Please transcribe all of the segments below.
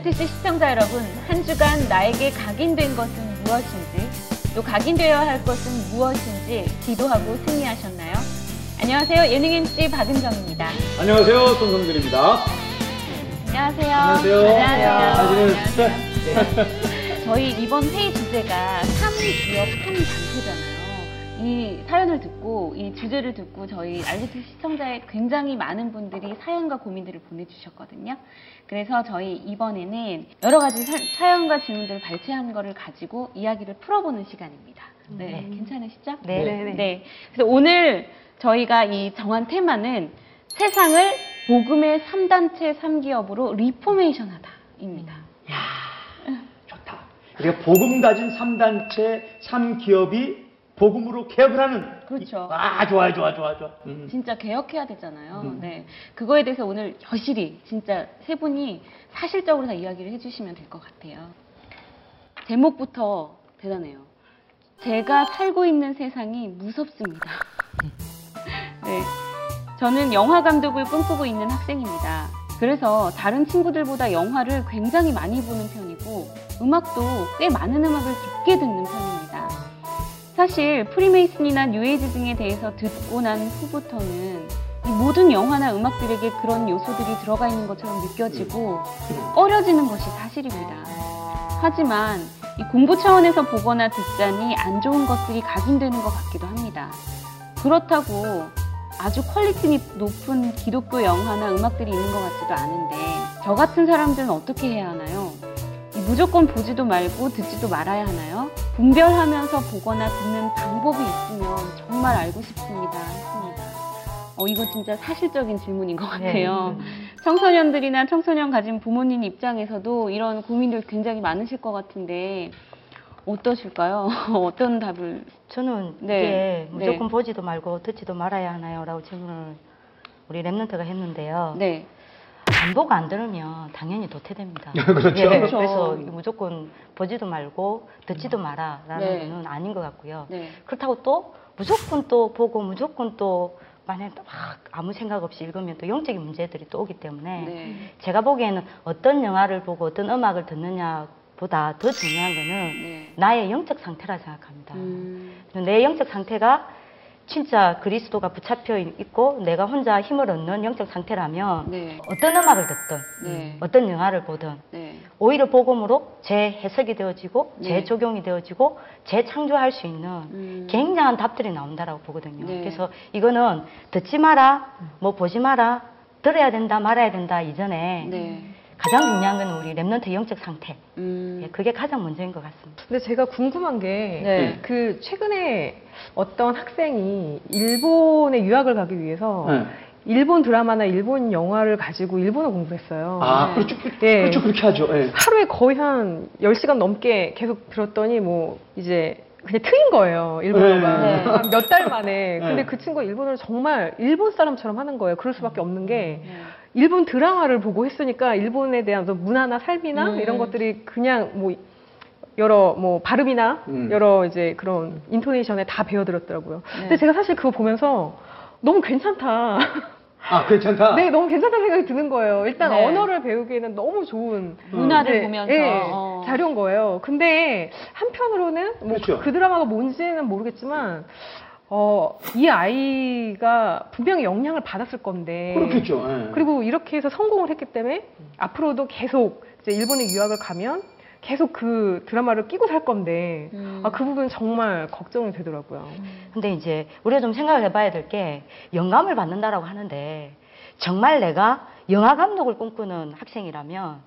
알류티스 시청자 여러분, 한 주간 나에게 각인된 것은 무엇인지, 또 각인되어야 할 것은 무엇인지 기도하고 승리하셨나요? 안녕하세요. 예능 MC 박은정입니다. 안녕하세요. 손성길입니다. 안녕하세요. 안녕하세요. 안녕하세요. 안녕하세요. 저희 이번 회의 주제가 3기업 3단체잖아요. 이 사연을 듣고 이 주제를 듣고 저희 알리트 시청자의 굉장히 많은 분들이 사연과 고민들을 보내주셨거든요. 그래서 저희 이번에는 여러 가지 사, 사연과 질문들을 발췌한 거를 가지고 이야기를 풀어보는 시간입니다. 네, 괜찮으시죠? 네. 네. 네. 그래서 오늘 저희가 이 정한 테마는 세상을 복음의 3단체 3기업으로 리포메이션 하다입니다. 좋다. 그러니까 복음 가진 3단체 3기업이 복음으로 개혁을 하는. 그렇죠. 아, 좋아요, 좋아, 좋아, 좋아. 음. 진짜 개혁해야 되잖아요. 음. 네. 그거에 대해서 오늘 여실히 진짜 세 분이 사실적으로 다 이야기를 해주시면 될 것 같아요. 제목부터 대단해요. 제가 살고 있는 세상이 무섭습니다. 네. 저는 영화 감독을 꿈꾸고 있는 학생입니다. 그래서 다른 친구들보다 영화를 굉장히 많이 보는 편이고 음악도 꽤 많은 음악을 깊게 듣는 편입니다. 사실 프리메이슨이나 뉴에이지 등에 대해서 듣고 난 후부터는 이 모든 영화나 음악들에게 그런 요소들이 들어가 있는 것처럼 느껴지고 꺼려지는 것이 사실입니다. 하지만 이 공부 차원에서 보거나 듣자니 안 좋은 것들이 각인되는 것 같기도 합니다. 그렇다고 아주 퀄리티 높은 기독교 영화나 음악들이 있는 것 같지도 않은데 저 같은 사람들은 어떻게 해야 하나요? 이 무조건 보지도 말고 듣지도 말아야 하나요? 분별하면서 보거나 듣는 방법이 있으면 정말 알고 싶습니다. 했습니다. 어, 이거 진짜 사실적인 질문인 것 같아요. 청소년들이나 청소년 가진 부모님 입장에서도 이런 고민들 굉장히 많으실 것 같은데 어떠실까요? 어떤 답을? 저는 네. 이게 무조건 네. 보지도 말고 듣지도 말아야 하나요? 라고 질문을 우리 랩런트가 했는데요. 네. 안 보고 안 들으면 당연히 도태됩니다. 그렇죠. 예, 그렇죠. 그래서 무조건 보지도 말고 듣지도 마라라는 네. 건 아닌 것 같고요. 네. 그렇다고 또 무조건 또 보고 무조건 또 만약에 또 막 아무 생각 없이 읽으면 또 영적인 문제들이 또 오기 때문에 네. 제가 보기에는 어떤 영화를 보고 어떤 음악을 듣느냐 보다 더 중요한 거는 네. 나의 영적 상태라 생각합니다. 음, 내 영적 상태가 진짜 그리스도가 붙잡혀 있고 내가 혼자 힘을 얻는 영적 상태라면 네. 어떤 음악을 듣든 네. 어떤 영화를 보든 네. 오히려 복음으로 재해석이 되어지고 네. 재적용이 되어지고 재창조할 수 있는 음. 굉장한 답들이 나온다라고 보거든요. 네. 그래서 이거는 듣지 마라, 뭐 보지 마라, 들어야 된다, 말아야 된다 이전에 네. 가장 중요한 건 우리 랩런트의 영적 상태. 음. 예, 그게 가장 먼저인 것 같습니다. 근데 제가 궁금한 게, 네. 그, 최근에 어떤 학생이 일본에 유학을 가기 위해서 네. 일본 드라마나 일본 영화를 가지고 일본어 공부를 했어요. 아, 네. 그렇죠. 예. 그렇죠. 그렇게 하죠. 예. 하루에 거의 한 10시간 넘게 계속 들었더니 뭐, 이제, 그냥 트인 거예요, 일본어가. 네. 한몇달 만에. 근데 네. 그 친구가 일본어를 정말 일본 사람처럼 하는 거예요. 그럴 수밖에 없는 게. 네. 일본 드라마를 보고 했으니까 일본에 대한 문화나 삶이나 음. 이런 것들이 그냥 뭐 여러 뭐 발음이나 음. 여러 이제 그런 인토네이션에 다 배워들었더라고요. 네. 근데 제가 사실 그거 보면서 너무 괜찮다. 아, 괜찮다. 네, 너무 괜찮다는 생각이 드는 거예요. 일단 네. 언어를 배우기에는 너무 좋은 문화를 네, 보면서 네, 어. 자료인 거예요. 근데 한편으로는 뭐 그렇죠. 그 드라마가 뭔지는 모르겠지만 어, 이 아이가 분명히 영향을 받았을 건데 그렇겠죠. 예. 그리고 이렇게 해서 성공을 했기 때문에 앞으로도 계속 이제 일본에 유학을 가면 계속 그 드라마를 끼고 살 건데 음. 아, 그 부분 정말 걱정이 되더라고요. 근데 이제 우리가 좀 생각을 해봐야 될 게 영감을 받는다라고 하는데 정말 내가 영화 감독을 꿈꾸는 학생이라면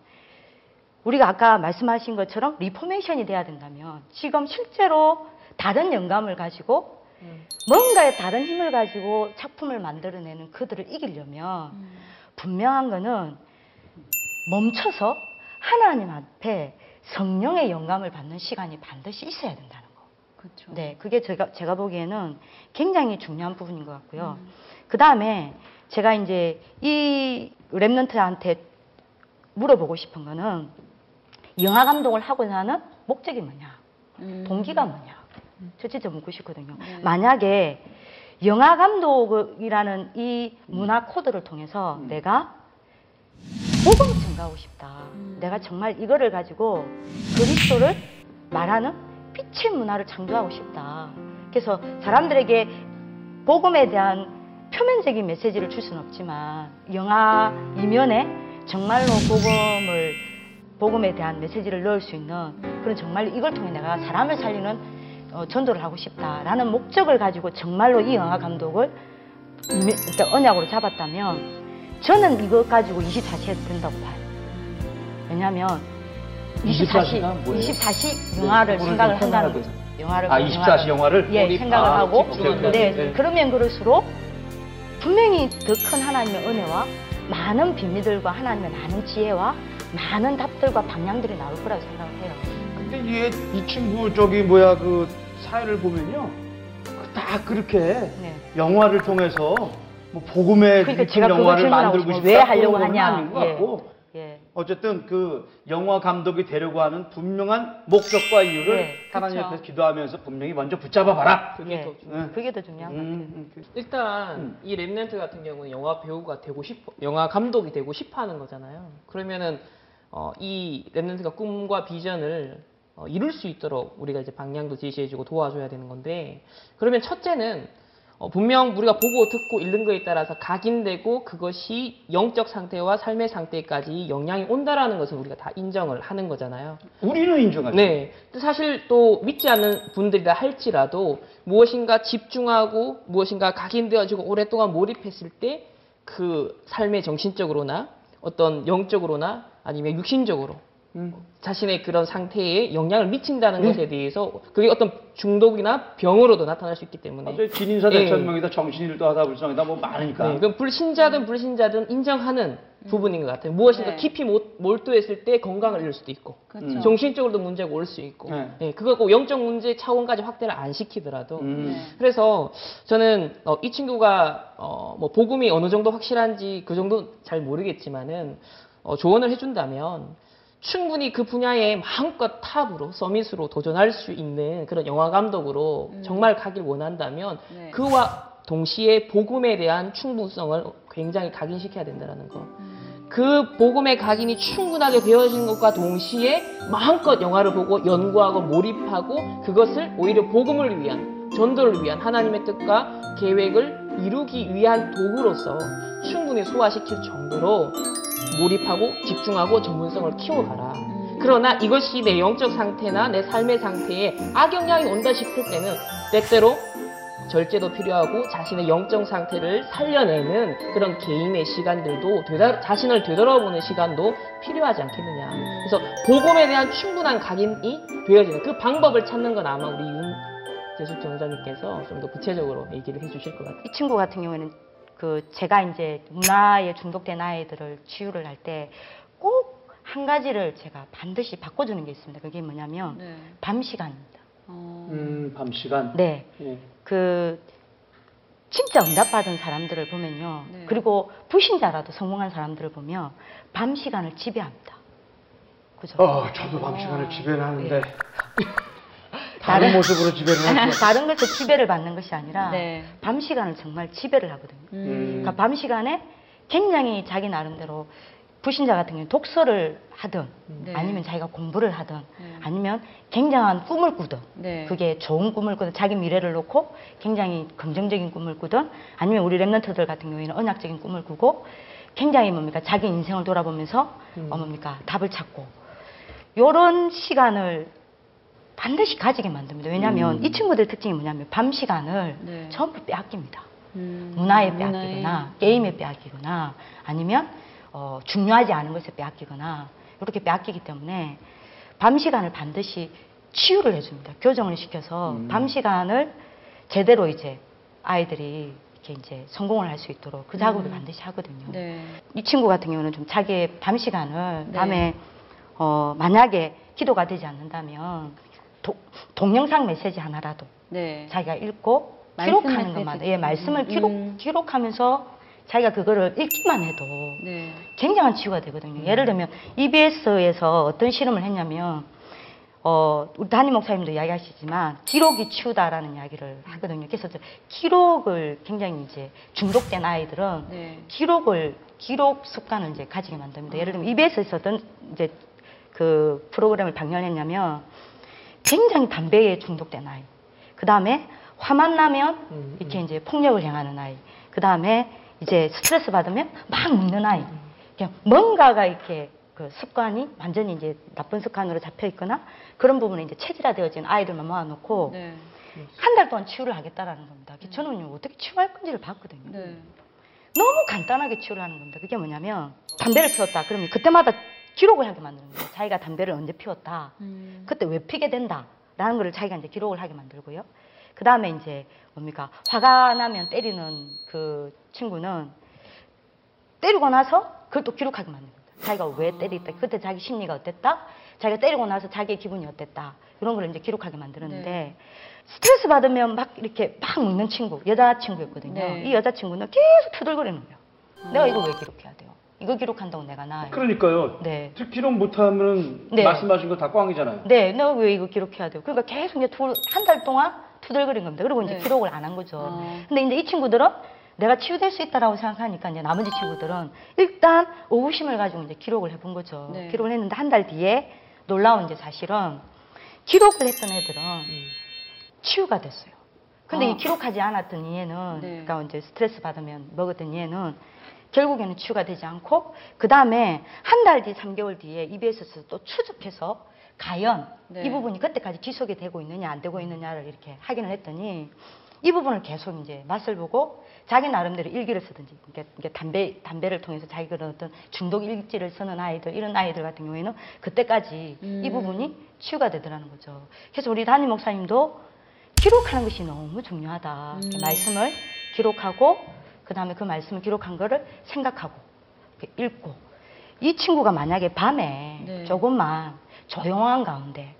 우리가 아까 말씀하신 것처럼 리포메이션이 돼야 된다면 지금 실제로 다른 영감을 가지고 뭔가의 다른 힘을 가지고 작품을 만들어내는 그들을 이기려면 음. 분명한 거는 멈춰서 하나님 앞에 성령의 영감을 받는 시간이 반드시 있어야 된다는 거. 그렇죠. 네, 그게 제가, 제가 보기에는 굉장히 중요한 부분인 것 같고요. 음. 그 다음에 제가 이제 이 랩런트한테 물어보고 싶은 거는 영화 감독을 하고자 하는 목적이 뭐냐, 음. 동기가 뭐냐. 저 진짜 묻고 싶거든요. 네. 만약에 영화 감독이라는 이 문화 코드를 통해서 음. 내가 뭐 복음 을 전가하고 싶다. 음. 내가 정말 이거를 가지고 그리스도를 말하는 빛의 문화를 창조하고 싶다. 그래서 사람들에게 복음에 대한 표면적인 메시지를 줄 수는 없지만 영화 이면에 정말로 복음을 복음에 대한 메시지를 넣을 수 있는 그런 정말 이걸 통해 내가 사람을 살리는 어, 전도를 하고 싶다라는 목적을 가지고 정말로 이 영화 감독을 그러니까 언약으로 잡았다면 저는 이것 가지고 24시에 된다고 봐요. 왜냐하면 24가 뭐예요? 24시 영화를 그거를 생각을 좀 한다는 거죠. 영화를 아, 보는 24시 영화를? 예, 생각을 아, 하고 집중한다. 네, 네. 그러면 그럴수록 분명히 더 큰 하나님의 은혜와 많은 비밀들과 하나님의 많은 지혜와 많은 답들과 방향들이 나올 거라고 생각을 해요. 근데 이게 이 친구 저기 뭐야 그 사연을 보면요. 그다 그렇게 네. 영화를 통해서 뭐 복음의 그러니까 제가 영화를 만들고. 싶다. 왜 하려고 하냐. 예. 어쨌든 그 영화 감독이 되려고 하는 분명한 목적과 이유를 네, 하나님 그쵸. 앞에서 기도하면서 분명히 먼저 붙잡아 봐라. 그게 예. 더 중요해요. 응. 그게 더 중요한 것 같아요. 음, 음. 일단 음. 이 remnant 같은 경우는 영화 배우가 되고 싶어, 영화 감독이 되고 싶어 하는 거잖아요. 그러면은 어, 이 remnant가 꿈과 비전을 어, 이룰 수 있도록 우리가 이제 방향도 제시해주고 도와줘야 되는 건데 그러면 첫째는 어, 분명 우리가 보고 듣고 읽는 거에 따라서 각인되고 그것이 영적 상태와 삶의 상태까지 영향이 온다라는 것을 우리가 다 인정을 하는 거잖아요. 우리는 인정하죠. 네. 사실 또 믿지 않는 분들이라 할지라도 무엇인가 집중하고 무엇인가 각인되어지고 오랫동안 몰입했을 때 그 삶의 정신적으로나 어떤 영적으로나 아니면 육신적으로 음. 자신의 그런 상태에 영향을 미친다는 네. 것에 대해서 그게 어떤 중독이나 병으로도 나타날 수 있기 때문에 맞아요. 진인사 예. 대천명이다, 정신일도 하다 불성이다, 뭐 많으니까. 네, 그럼 불신자든 불신자든 인정하는 부분인 것 같아요. 무엇인가 네. 깊이 몰- 몰두했을 때 건강을 잃을 수도 있고 그렇죠. 음. 정신적으로도 문제가 올 수 있고 네. 예, 그거 꼭 영적 문제 차원까지 확대를 안 시키더라도 음. 네. 그래서 저는 어, 이 친구가 어, 뭐 복음이 어느 정도 확실한지 그 정도 잘 모르겠지만은 어, 조언을 해준다면 충분히 그 분야에 마음껏 탑으로 서밋으로 도전할 수 있는 그런 영화 감독으로 음. 정말 가길 원한다면 네. 그와 동시에 복음에 대한 충분성을 굉장히 각인시켜야 된다는 거. 음. 그 복음의 각인이 충분하게 되어지는 것과 동시에 마음껏 영화를 보고 연구하고 몰입하고 그것을 오히려 복음을 위한 전도를 위한 하나님의 뜻과 계획을 이루기 위한 도구로서 충분히 소화시킬 정도로 몰입하고 집중하고 전문성을 키워가라. 음. 그러나 이것이 내 영적 상태나 내 삶의 상태에 악영향이 온다 싶을 때는 때때로 절제도 필요하고 자신의 영적 상태를 살려내는 그런 개인의 시간들도 되돌- 자신을 되돌아보는 시간도 필요하지 않겠느냐. 그래서 복음에 대한 충분한 각인이 되어지는 그 방법을 찾는 건 아마 우리 윤재숙 전사님께서 좀 더 구체적으로 얘기를 해주실 것 같아요. 이 친구 같은 경우에는 그 제가 이제 문화에 중독된 아이들을 치유를 할 때 꼭 한 가지를 제가 반드시 바꿔주는 게 있습니다. 그게 뭐냐면 네. 밤 시간입니다. 어. 음, 밤 시간. 네, 예. 그 진짜 응답받은 사람들을 보면요. 네. 그리고 불신자라도 성공한 사람들을 보면 밤 시간을 지배합니다. 그죠? 어, 저도 밤 시간을 지배를 하는데 예. 다른 다른- 모습으로 지배를 하죠. 다른 것에 지배를 받는 것이 아니라 네. 밤 시간을 정말 지배를 하거든요. 음. 그러니까 밤 시간에 굉장히 자기 나름대로 불신자 같은 경우는 독서를 하든 네. 아니면 자기가 공부를 하든 네. 아니면 굉장한 꿈을 꾸든 네. 그게 좋은 꿈을 꾸든 자기 미래를 놓고 굉장히 긍정적인 꿈을 꾸든 아니면 우리 랩런트들 같은 경우에는 언약적인 꿈을 꾸고 굉장히 뭡니까 자기 인생을 돌아보면서 음. 어 뭡니까 답을 찾고 요런 시간을 반드시 가지게 만듭니다. 왜냐하면 음. 이 친구들 특징이 뭐냐면 밤 시간을 네. 전부 빼앗깁니다. 음. 문화에. 빼앗기거나 게임에 빼앗기거나 아니면 어, 중요하지 않은 것에 빼앗기거나 이렇게 빼앗기기 때문에 밤 시간을 반드시 치유를 해줍니다. 교정을 시켜서 음. 밤 시간을 제대로 이제 아이들이 이렇게 이제 성공을 할 수 있도록 그 작업을 음. 반드시 하거든요. 네. 이 친구 같은 경우는 좀 자기의 밤 시간을 네. 밤에 어, 만약에 기도가 되지 않는다면 도- 동영상 메시지 하나라도 네. 자기가 읽고 기록하는 것만 메시지. 예 말씀을 기록 음. 기록하면서 자기가 그거를 읽기만 해도 네. 굉장한 치유가 되거든요. 예를 들면 EBS에서 어떤 실험을 했냐면 어, 우리 담임 목사님도 이야기하시지만 기록이 치유다라는 이야기를 하거든요. 그래서 저 기록을 굉장히 이제 중독된 아이들은 네. 기록을 기록 습관을 이제 가지게 만듭니다. 예를 들면 EBS에 있었던 이제 그 프로그램을 방영했냐면 굉장히 담배에 중독된 아이. 그 다음에 화만 나면 음, 이렇게 이제 폭력을 행하는 아이. 그 다음에 이제 스트레스 받으면 막 먹는 아이. 그냥 뭔가가 이렇게 그 습관이 완전히 이제 나쁜 습관으로 잡혀 있거나 그런 부분에 이제 체질화되어진 아이들만 모아놓고 네. 한달 동안 치유를 하겠다라는 겁니다. 저는 어떻게 치유할 건지를 봤거든요. 네. 너무 간단하게 치유를 하는 겁니다. 그게 뭐냐면 담배를 피웠다. 그러면 그때마다 기록을 하게 만드는 거예요. 자기가 담배를 언제 피웠다. 음. 그때 왜 피게 된다. 라는 거를 자기가 이제 기록을 하게 만들고요. 그 다음에 이제 뭡니까. 화가 나면 때리는 그 친구는 때리고 나서 그걸 또 기록하게 만듭니다. 자기가 왜 때렸다. 그때 자기 심리가 어땠다. 자기가 때리고 나서 자기의 기분이 어땠다. 이런 걸 이제 기록하게 만드는데 네. 스트레스 받으면 막 이렇게 막 먹는 친구, 여자친구였거든요. 네. 이 여자친구는 계속 투덜거리는 거예요. 내가 이거 왜 기록해야 돼요? 이거 기록한다고 내가 나아요. 그러니까요. 네. 특 기록 못하면 네. 말씀하신 거 다 꽝이잖아요. 네, 내가 왜 이거 기록해야 돼요? 그러니까 계속 이제 한 달 동안 투덜거린 겁니다. 그리고 이제 네. 기록을 안 한 거죠. 어. 근데 이제 이 친구들은 내가 치유될 수 있다라고 생각하니까 이제 나머지 친구들은 일단 오후심을 가지고 이제 기록을 해본 거죠. 네. 기록을 했는데 한 달 뒤에 놀라운 이제 사실은 기록을 했던 애들은 치유가 됐어요. 근데 아. 이 기록하지 않았던 이해는 네. 그러니까 이제 스트레스 받으면 먹었던 이해는 결국에는 치유가 되지 않고 그 다음에 한 달 뒤, 3개월 뒤에 EBS에서 또 추적해서 과연 네. 이 부분이 그때까지 지속이 되고 있느냐 안 되고 있느냐를 이렇게 확인을 했더니 이 부분을 계속 이제 맛을 보고 자기 나름대로 일기를 쓰든지 이게 담배 담배를 통해서 자기 그런 어떤 중독 일지를 쓰는 아이들 이런 아이들 같은 경우에는 그때까지 이 음. 부분이 치유가 되더라는 거죠. 그래서 우리 담임 목사님도 기록하는 것이 너무 중요하다. 음. 말씀을 기록하고 그 다음에 그 말씀을 기록한 거를 생각하고 읽고 이 친구가 만약에 밤에 네. 조금만 조용한 가운데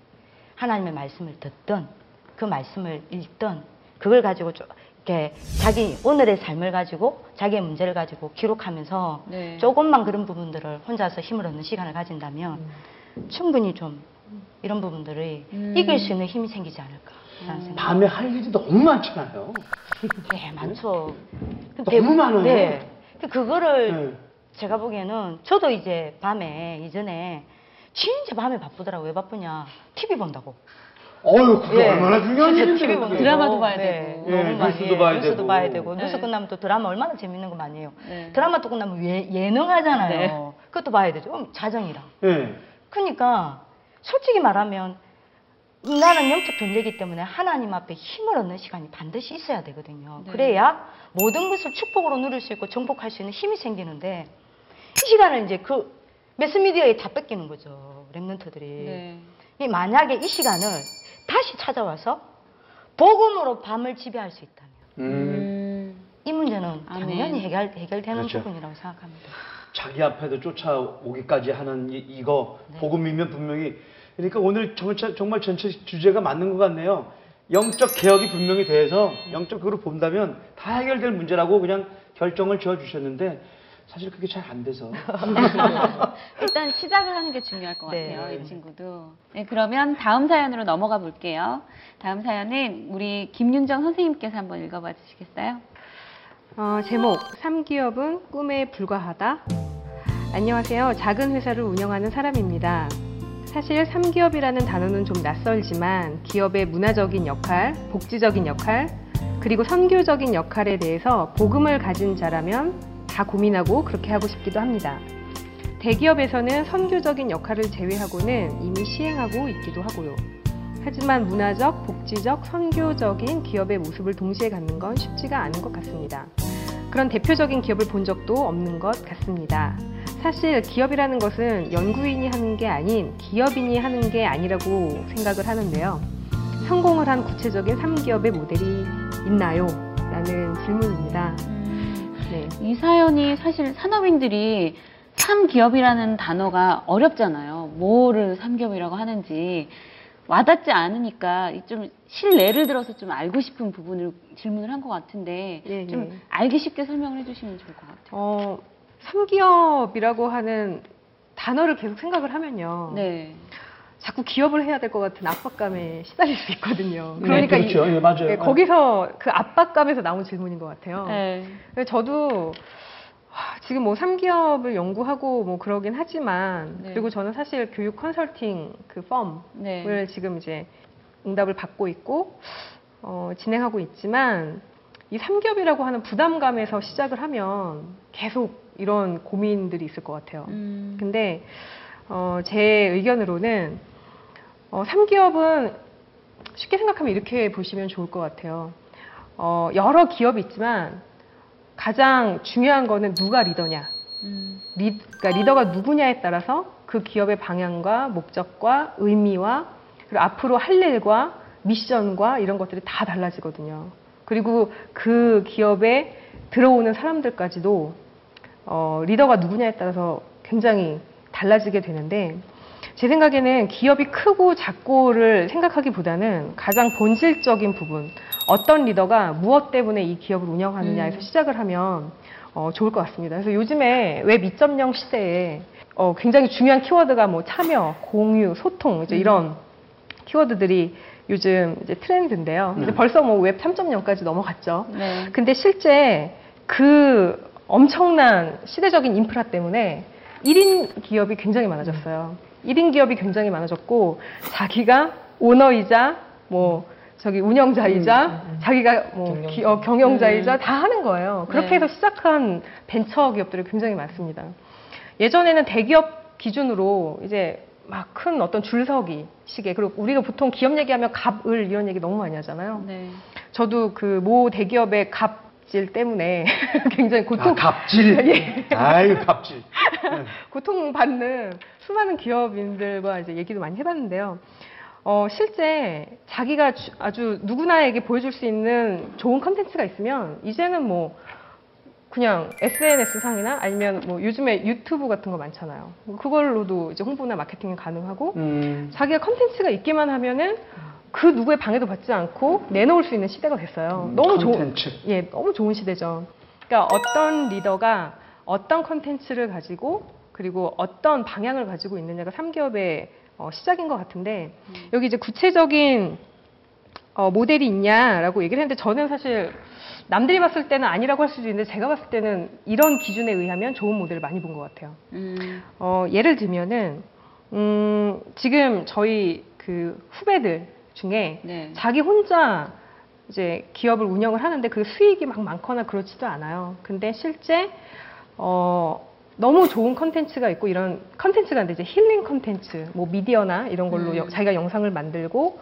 하나님의 말씀을 듣던 그 말씀을 읽던 그걸 가지고 좀 이렇게 자기 오늘의 삶을 가지고 자기의 문제를 가지고 기록하면서 네. 조금만 그런 부분들을 혼자서 힘을 얻는 시간을 가진다면 충분히 좀 이런 부분들을 음. 이길 수 있는 힘이 생기지 않을까라는 생각. 밤에 할 일이 너무 많잖아요. 네, 많죠. 너무 많아요. 네. 그거를 네. 제가 보기에는 저도 이제 밤에 이전에 진짜 밤에 바쁘더라고요. 왜 바쁘냐? TV 본다고. 어유 그게 예. 얼마나 중요한 일인데. TV 그게. 본다고. 드라마도 봐야 네, 되고. 예, 너무 많이 뉴스도. 봐야 뉴스도 되고. 봐야 되고. 뉴스 네. 끝나면 또 드라마 얼마나 재밌는 거 많이 해요. 네. 드라마 또 끝나면 예, 예능 하잖아요. 네. 그것도 봐야 되죠. 자정이랑. 예. 그러니까 솔직히 말하면 인간은 영적 존재이기 때문에 하나님 앞에 힘을 얻는 시간이 반드시 있어야 되거든요. 네. 그래야 모든 것을 축복으로 누릴 수 있고 정복할 수 있는 힘이 생기는데 이 시간을 이제 그 매스미디어에 다 뺏기는 거죠. 랩런트들이. 네. 이 만약에 이 시간을 다시 찾아와서 복음으로 밤을 지배할 수 있다면 음. 음. 이 문제는. 당연히 해결, 해결되는 그렇죠. 부분이라고 생각합니다. 자기 앞에도 쫓아오기까지 하는 이, 이거 네. 복음이면 분명히 그러니까 오늘 정말, 정말 전체 주제가 맞는 것 같네요. 영적 개혁이 분명히 돼서 영적으로 본다면 다 해결될 문제라고 그냥 결정을 지어 주셨는데 사실 그게 잘 안 돼서 일단 시작을 하는 게 중요할 것 네. 같아요. 이 친구도. 네, 그러면 다음 사연으로 넘어가 볼게요. 다음 사연은 우리 김윤정 선생님께서 한번 읽어봐 주시겠어요? 어, 제목 3기업은 꿈에 불과하다. 안녕하세요. 작은 회사를 운영하는 사람입니다. 사실 3기업이라는 단어는 좀 낯설지만 기업의 문화적인 역할, 복지적인 역할, 그리고 선교적인 역할에 대해서 복음을 가진 자라면 다 고민하고 그렇게 하고 싶기도 합니다. 대기업에서는 선교적인 역할을 제외하고는 이미 시행하고 있기도 하고요. 하지만 문화적, 복지적, 선교적인 기업의 모습을 동시에 갖는 건 쉽지가 않은 것 같습니다. 그런 대표적인 기업을 본 적도 없는 것 같습니다. 사실 기업이라는 것은 연구인이 하는 게 아닌 기업인이 하는 게 아니라고 생각을 하는데요. 성공을 한 구체적인 3기업의 모델이 있나요? 라는 질문입니다. 네. 이 사연이 사실 산업인들이 3기업이라는 단어가 어렵잖아요. 뭐를 3기업이라고 하는지 와닿지 않으니까 좀 실례를 들어서 좀 알고 싶은 부분을 질문을 한 것 같은데 예, 좀 예. 알기 쉽게 설명을 해주시면 좋을 것 같아요. 어, 3기업이라고 하는 단어를 계속 생각을 하면요. 네. 자꾸 기업을 해야 될 것 같은 압박감에 시달릴 수 있거든요. 네, 그러니까 그렇죠. 이- 예, 맞아요. 예, 거기서 그 압박감에서 나온 질문인 것 같아요. 네. 저도 하, 지금 뭐 3기업을 연구하고 뭐 그러긴 하지만 네. 그리고 저는 사실 교육 컨설팅 그 펌을 네. 지금 이제 응답을 받고 있고 어, 진행하고 있지만 이 3기업이라고 하는 부담감에서 시작을 하면 계속 이런 고민들이 있을 것 같아요. 음. 근데 어, 제 의견으로는 어, 3기업은 쉽게 생각하면 이렇게 보시면 좋을 것 같아요. 어, 여러 기업이 있지만 가장 중요한 거는 누가 리더냐. 음. 리, 그러니까 리더가 누구냐에 따라서 그 기업의 방향과 목적과 의미와 그리고 앞으로 할 일과 미션과 이런 것들이 다 달라지거든요. 그리고 그 기업에 들어오는 사람들까지도 어, 리더가 누구냐에 따라서 굉장히 달라지게 되는데 제 생각에는 기업이 크고 작고를 생각하기보다는 가장 본질적인 부분 어떤 리더가 무엇 때문에 이 기업을 운영하느냐에서 음. 시작을 하면 어, 좋을 것 같습니다. 그래서 요즘에 웹 2.0 시대에 어, 굉장히 중요한 키워드가 뭐 참여, 공유, 소통 이제 음. 이런 키워드들이 요즘 이제 트렌드인데요. 이제 네. 벌써 뭐 웹 3.0까지 넘어갔죠. 네. 근데 실제 그 엄청난 시대적인 인프라 때문에 1인 기업이 굉장히 많아졌어요. 1인 기업이 굉장히 많아졌고 자기가 오너이자 뭐 저기 운영자이자 자기가 뭐 경영자. 기- 어, 경영자이자 음. 다 하는 거예요. 그렇게 네. 해서 시작한 벤처 기업들이 굉장히 많습니다. 예전에는 대기업 기준으로 이제 막 큰 어떤 줄서기 시계 그리고 우리가 보통 기업 얘기하면 갑을 이런 얘기 너무 많이 하잖아요. 네. 저도 그 모 대기업의 갑질 때문에 굉장히 고통 아, 갑질. 예. 아유, 갑질. 고통받는 수많은 기업인들과 이제 얘기도 많이 해봤는데요. 어, 실제 자기가 주- 아주 누구나에게 보여줄 수 있는 좋은 컨텐츠가 있으면 이제는 뭐 그냥 SNS 상이나 아니면 뭐 요즘에 유튜브 같은 거 많잖아요. 그걸로도 이제 홍보나 마케팅이 가능하고 음. 자기가 컨텐츠가 있기만 하면은 그 누구의 방해도 받지 않고 내놓을 수 있는 시대가 됐어요. 너무 좋은. 예, 너무 좋은 시대죠. 그러니까 어떤 리더가 어떤 컨텐츠를 가지고 그리고 어떤 방향을 가지고 있느냐가 3기업의 어, 시작인 것 같은데 여기 이제 구체적인 어, 모델이 있냐라고 얘기를 했는데 저는 사실 남들이 봤을 때는 아니라고 할 수도 있는데 제가 봤을 때는 이런 기준에 의하면 좋은 모델을 많이 본 것 같아요. 음. 어, 예를 들면은 음, 지금 저희 그 후배들 중에 네. 자기 혼자 이제 기업을 운영을 하는데 그 수익이 막 많거나 그렇지도 않아요. 근데 실제 어 너무 좋은 컨텐츠가 있고 이런 컨텐츠가 있는데 이제 힐링 컨텐츠, 뭐 미디어나 이런 걸로 음. 여- 자기가 영상을 만들고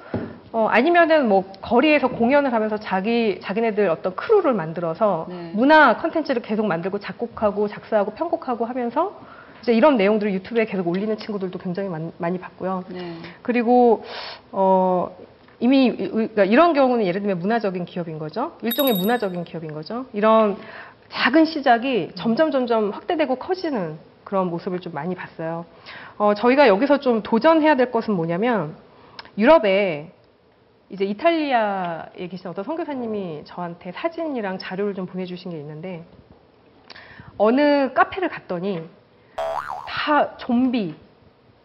어 아니면은 뭐 거리에서 공연을 하면서 자기 자기네들 어떤 크루를 만들어서 네. 문화 컨텐츠를 계속 만들고 작곡하고 작사하고 편곡하고 하면서 이제 이런 내용들을 유튜브에 계속 올리는 친구들도 굉장히 많, 많이 봤고요. 네. 그리고 어 이미 이- 그러니까 이런 경우는 예를 들면 문화적인 기업인 거죠. 일종의 문화적인 기업인 거죠. 이런 작은 시작이 점점 점점 확대되고 커지는 그런 모습을 좀 많이 봤어요. 어, 저희가 여기서 좀 도전해야 될 것은 뭐냐면 유럽에 이제 이탈리아에 계신 어떤 선교사님이 저한테 사진이랑 자료를 좀 보내주신 게 있는데 어느 카페를 갔더니 다 좀비,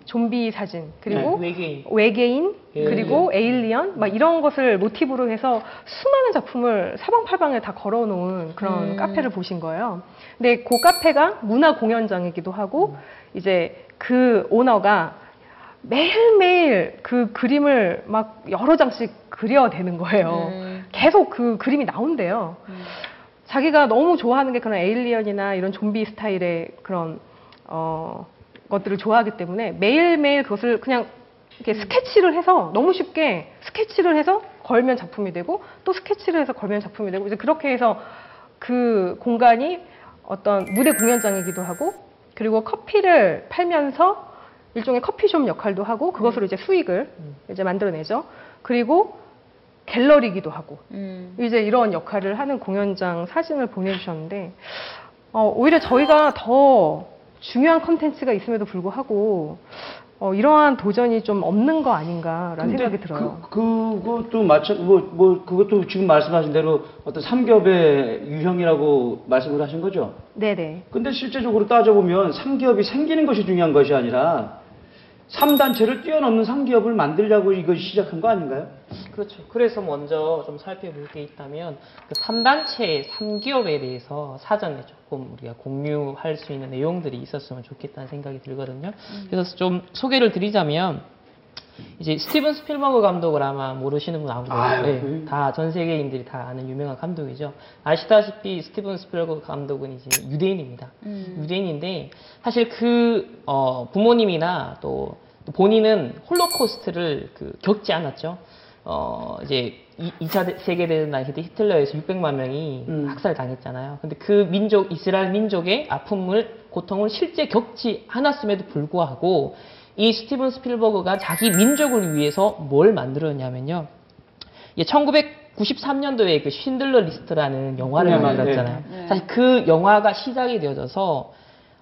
좀비 사진 그리고 외계인. 외계인 예. 그리고 에일리언 막 이런 것을 모티브로 해서 수많은 작품을 사방팔방에 다 걸어놓은 그런 음. 카페를 보신 거예요. 근데 그 카페가 문화 공연장이기도 하고 음. 이제 그 오너가 매일매일 그 그림을 막 여러 장씩 그려대는 거예요. 음. 계속 그 그림이 나온대요. 음. 자기가 너무 좋아하는 게 그런 에일리언이나 이런 좀비 스타일의 그런 어, 것들을 좋아하기 때문에 매일매일 그것을 그냥 이렇게 스케치를 해서 너무 쉽게 스케치를 해서 걸면 작품이 되고 또 스케치를 해서 걸면 작품이 되고 이제 그렇게 해서 그 공간이 어떤 무대 공연장이기도 하고 그리고 커피를 팔면서 일종의 커피숍 역할도 하고 그것으로 이제 수익을 이제 만들어내죠. 그리고 갤러리기도 하고 음. 이제 이런 역할을 하는 공연장 사진을 보내주셨는데 어, 오히려 저희가 더 중요한 컨텐츠가 있음에도 불구하고 어, 이러한 도전이 좀 없는 거 아닌가라는 생각이 들어요. 그, 그것도 마찬 뭐, 뭐 그것도 지금 말씀하신 대로 어떤 삼겹의 유형이라고 말씀을 하신 거죠. 네네. 근데 실제적으로 따져보면 삼기업이 생기는 것이 중요한 것이 아니라 3단체를 뛰어넘는 3기업을 만들려고 이거 시작한 거 아닌가요? 그렇죠. 그래서 먼저 좀 살펴볼 게 있다면 그 3단체 3기업에 대해서 사전에 조금 우리가 공유할 수 있는 내용들이 있었으면 좋겠다는 생각이 들거든요. 그래서 좀 소개를 드리자면 이제 스티븐 스필버그 감독을 아마 모르시는 분 아무도 아유, 네, 그- 다전 세계인들이 다 아는 유명한 감독이죠. 아시다시피 스티븐 스필버그 감독은 이제 유대인입니다. 유대인인데 사실 그 어, 부모님이나 또, 또 본인은 홀로코스트를 그 겪지 않았죠. 어, 이제 이, 2차 세계대전 당시 때 히틀러에서 600만 명이 음. 학살당했잖아요. 근데 그 민족, 이스라엘 민족의 아픔을, 고통을 실제 겪지 않았음에도 불구하고 이 스티븐 스필버그가 자기 민족을 위해서 뭘 만들었냐면요. 1993년도에 그 쉰들러 리스트라는 영화를 네, 만들었잖아요. 네. 사실 그 영화가 시작이 되어져서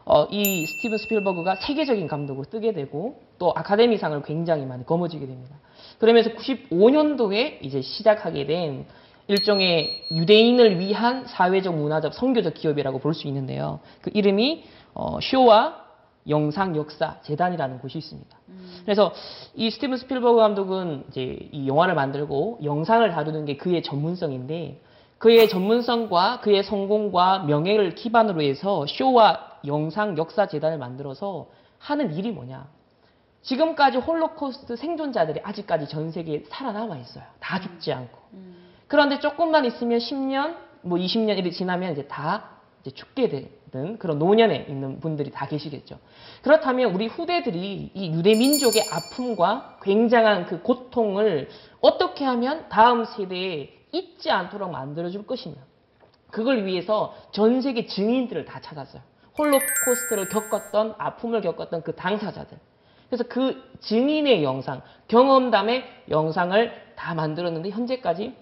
어, 이 스티븐 스필버그가 세계적인 감독으로 뜨게 되고 또 아카데미상을 굉장히 많이 거머쥐게 됩니다. 그러면서 95년도에 이제 시작하게 된 일종의 유대인을 위한 사회적 문화적 선교적 기업이라고 볼 수 있는데요. 그 이름이 어, 쇼와 영상 역사 재단이라는 곳이 있습니다. 그래서 이 스티븐 스필버그 감독은 이제 이 영화를 만들고 영상을 다루는 게 그의 전문성인데 그의 전문성과 그의 성공과 명예를 기반으로 해서 쇼와 영상 역사 재단을 만들어서 하는 일이 뭐냐? 지금까지 홀로코스트 생존자들이 아직까지 전 세계에 살아남아 있어요. 다 죽지 않고. 그런데 조금만 있으면 10년, 뭐 20년 이렇게 지나면 이제 다 이제 죽게 되는 그런 노년에 있는 분들이 다 계시겠죠. 그렇다면 우리 후대들이 이 유대 민족의 아픔과 굉장한 그 고통을 어떻게 하면 다음 세대에 잊지 않도록 만들어줄 것이냐. 그걸 위해서 전 세계 증인들을 다 찾았어요. 홀로코스트를 겪었던, 아픔을 겪었던 그 당사자들. 그래서 그 증인의 영상, 경험담의 영상을 다 만들었는데 현재까지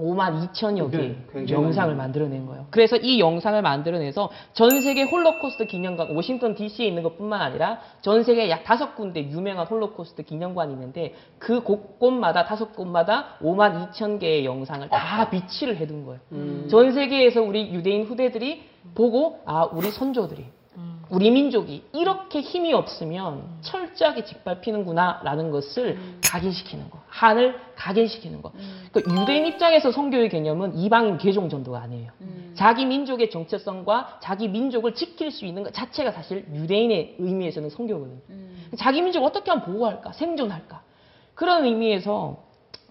5만 2천여 개 네, 영상을. 만들어낸 거예요. 그래서 이 영상을 만들어내서 전 세계 홀로코스트 기념관, 워싱턴 DC에 있는 것뿐만 아니라 전 세계 약 다섯 군데 유명한 홀로코스트 기념관이 있는데 그 곳곳마다 다섯 곳마다 5만 2천 개의 영상을 다 비치를 해둔 거예요. 음. 전 세계에서 우리 유대인 후대들이 보고 아 우리 선조들이 우리 민족이 이렇게 힘이 없으면 철저하게 짓밟히는구나라는 것을 각인시키는 거, 한을 각인시키는 거. 그러니까 유대인 입장에서 선교의 개념은 이방인 개종 전도가 아니에요. 자기 민족의 정체성과 자기 민족을 지킬 수 있는 것 자체가 사실 유대인의 의미에서는 선교거든요. 자기 민족을 어떻게 하면 보호할까, 생존할까. 그런 의미에서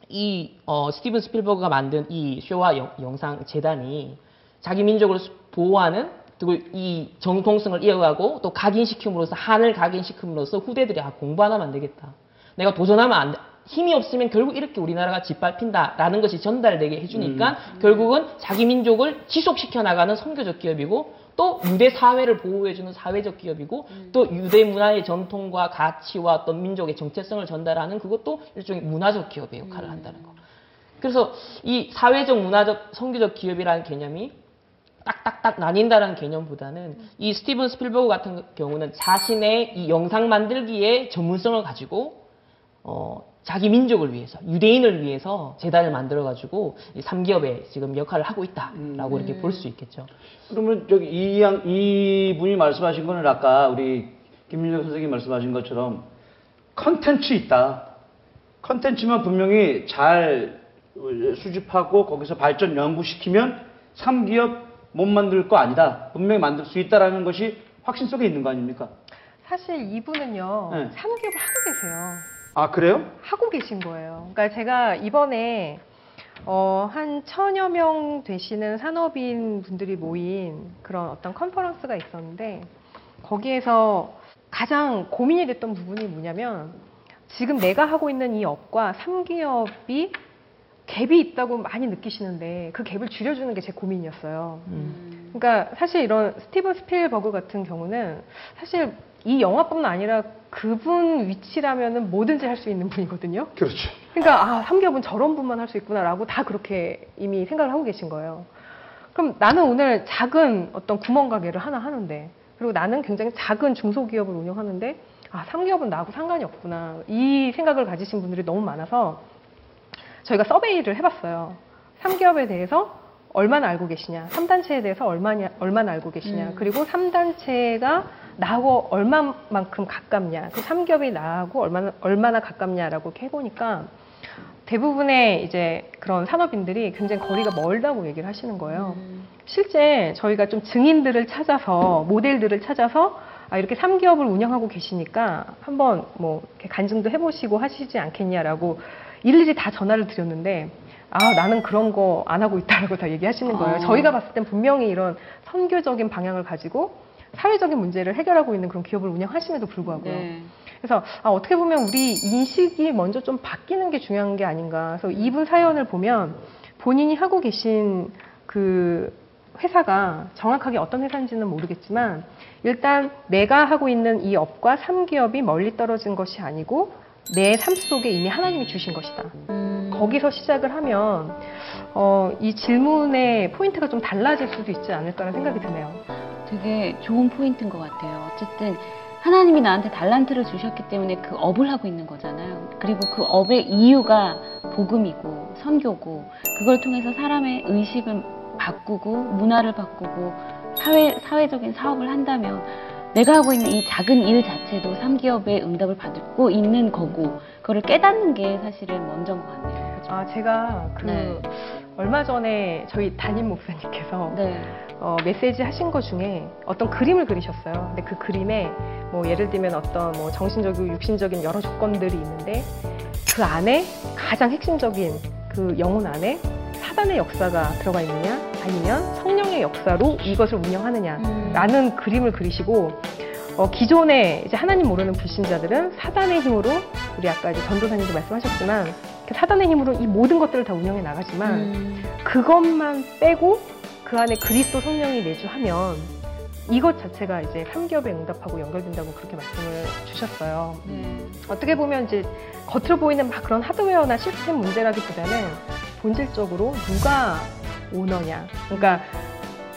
이 어, 스티븐 스필버그가 만든 이 쇼와 영- 영상 재단이 자기 민족을 수- 보호하는 그리고 이 정통성을 이어가고 또 각인시킴으로써 한을 각인시킴으로써 후대들이 아 공부 하나면 안 되겠다. 내가 도전하면 안 돼. 힘이 없으면 결국 이렇게 우리나라가 짓밟힌다라는 것이 전달되게 해주니까 결국은 자기 민족을 지속시켜 나가는 선교적 기업이고 또 유대 사회를 보호해주는 사회적 기업이고 또 유대 문화의 전통과 가치와 어떤 민족의 정체성을 전달하는 그것도 일종의 문화적 기업의 역할을 한다는 거. 그래서 이 사회적 문화적 선교적 기업이라는 개념이 딱딱딱 나뉜다는 개념보다는 이 스티븐 스필버그 같은 경우는 자신의 이 영상 만들기에 전문성을 가지고 어, 자기 민족을 위해서 유대인을 위해서 재단을 만들어 가지고 이 3기업에 지금 역할을 하고 있다라고 이렇게 볼 수 있겠죠. 그러면 저기 이, 양, 이 분이 말씀하신 거는 아까 우리 김민석 선생님이 말씀하신 것처럼 컨텐츠 있다. 컨텐츠만 분명히 잘 수집하고 거기서 발전 연구시키면 3기업 못 만들 거 아니다. 분명히 만들 수 있다라는 것이 확신 속에 있는 거 아닙니까? 사실 이분은요, 네. 삼기업을 하고 계세요. 아, 그래요? 하고 계신 거예요. 그러니까 제가 이번에 어, 한 천여 명 되시는 산업인 분들이 모인 그런 어떤 컨퍼런스가 있었는데 거기에서 가장 고민이 됐던 부분이 뭐냐면 지금 내가 하고 있는 이 업과 3기업이 갭이 있다고 많이 느끼시는데 그 갭을 줄여주는 게 제 고민이었어요. 음. 그러니까 사실 이런 스티븐 스필버그 같은 경우는 사실 이 영화뿐만 아니라 그분 위치라면은 뭐든지 할 수 있는 분이거든요. 그렇죠. 그러니까 아 삼기업은 저런 분만 할 수 있구나라고 다 그렇게 이미 생각을 하고 계신 거예요. 그럼 나는 오늘 작은 어떤 구멍 가게를 하나 하는데 그리고 나는 굉장히 작은 중소기업을 운영하는데 아 삼기업은 나하고 상관이 없구나 이 생각을 가지신 분들이 너무 많아서 저희가 서베이를 해봤어요. 삼기업에 대해서 얼마나 알고 계시냐, 삼단체에 대해서 얼마나, 얼마나 알고 계시냐, 음. 그리고 삼단체가 나하고 얼마만큼 가깝냐, 그 삼겹이 나하고 얼마나 얼마나 가깝냐라고 이렇게 해보니까 대부분의 이제 그런 산업인들이 굉장히 거리가 멀다고 얘기를 하시는 거예요. 음. 실제 저희가 좀 증인들을 찾아서 모델들을 찾아서 아, 이렇게 3기업을 운영하고 계시니까 한번 뭐 간증도 해보시고 하시지 않겠냐라고 일일이 다 전화를 드렸는데 아 나는 그런 거 안 하고 있다라고 다 얘기하시는 거예요. 아. 저희가 봤을 땐 분명히 이런 선교적인 방향을 가지고 사회적인 문제를 해결하고 있는 그런 기업을 운영하심에도 불구하고요. 네. 그래서 아, 어떻게 보면 우리 인식이 먼저 좀 바뀌는 게 중요한 게 아닌가. 그래서 이분 사연을 보면 본인이 하고 계신 그 회사가 정확하게 어떤 회사인지는 모르겠지만 일단 내가 하고 있는 이 업과 3기업이 멀리 떨어진 것이 아니고 내 삶 속에 이미 하나님이 주신 것이다. 음. 거기서 시작을 하면 어, 이 질문의 포인트가 좀 달라질 수도 있지 않을까라는 생각이 드네요. 되게 좋은 포인트인 것 같아요. 어쨌든 하나님이 나한테 달란트를 주셨기 때문에 그 업을 하고 있는 거잖아요. 그리고 그 업의 이유가 복음이고 선교고 그걸 통해서 사람의 의식을 바꾸고 문화를 바꾸고 사회 사회적인 사업을 한다면 내가 하고 있는 이 작은 일 자체도 3기업의 응답을 받고 있는 거고 그거를 깨닫는 게 사실은 먼저인 것 같네요. 그죠? 아, 제가 그 네. 얼마 전에 저희 담임 목사님께서 네. 어, 메시지 하신 것 중에 어떤 그림을 그리셨어요. 근데 그 그림에 뭐 예를 들면 어떤 뭐 정신적이고 육신적인 여러 조건들이 있는데 그 안에 가장 핵심적인 그 영혼 안에 사단의 역사가 들어가 있느냐 아니면 성령의 역사로 이것을 운영하느냐 음. 라는 그림을 그리시고 어, 기존에 이제 하나님 모르는 불신자들은 사단의 힘으로 우리 아까 이제 전도사님도 말씀하셨지만 그 사단의 힘으로 이 모든 것들을 다 운영해 나가지만 음. 그것만 빼고 그 안에 그리스도 성령이 내주하면 이것 자체가 이제 3기업에 응답하고 연결된다고 그렇게 말씀을 주셨어요. 네. 어떻게 보면 이제 겉으로 보이는 막 그런 하드웨어나 시스템 문제라기보다는 본질적으로 누가 오너냐. 그러니까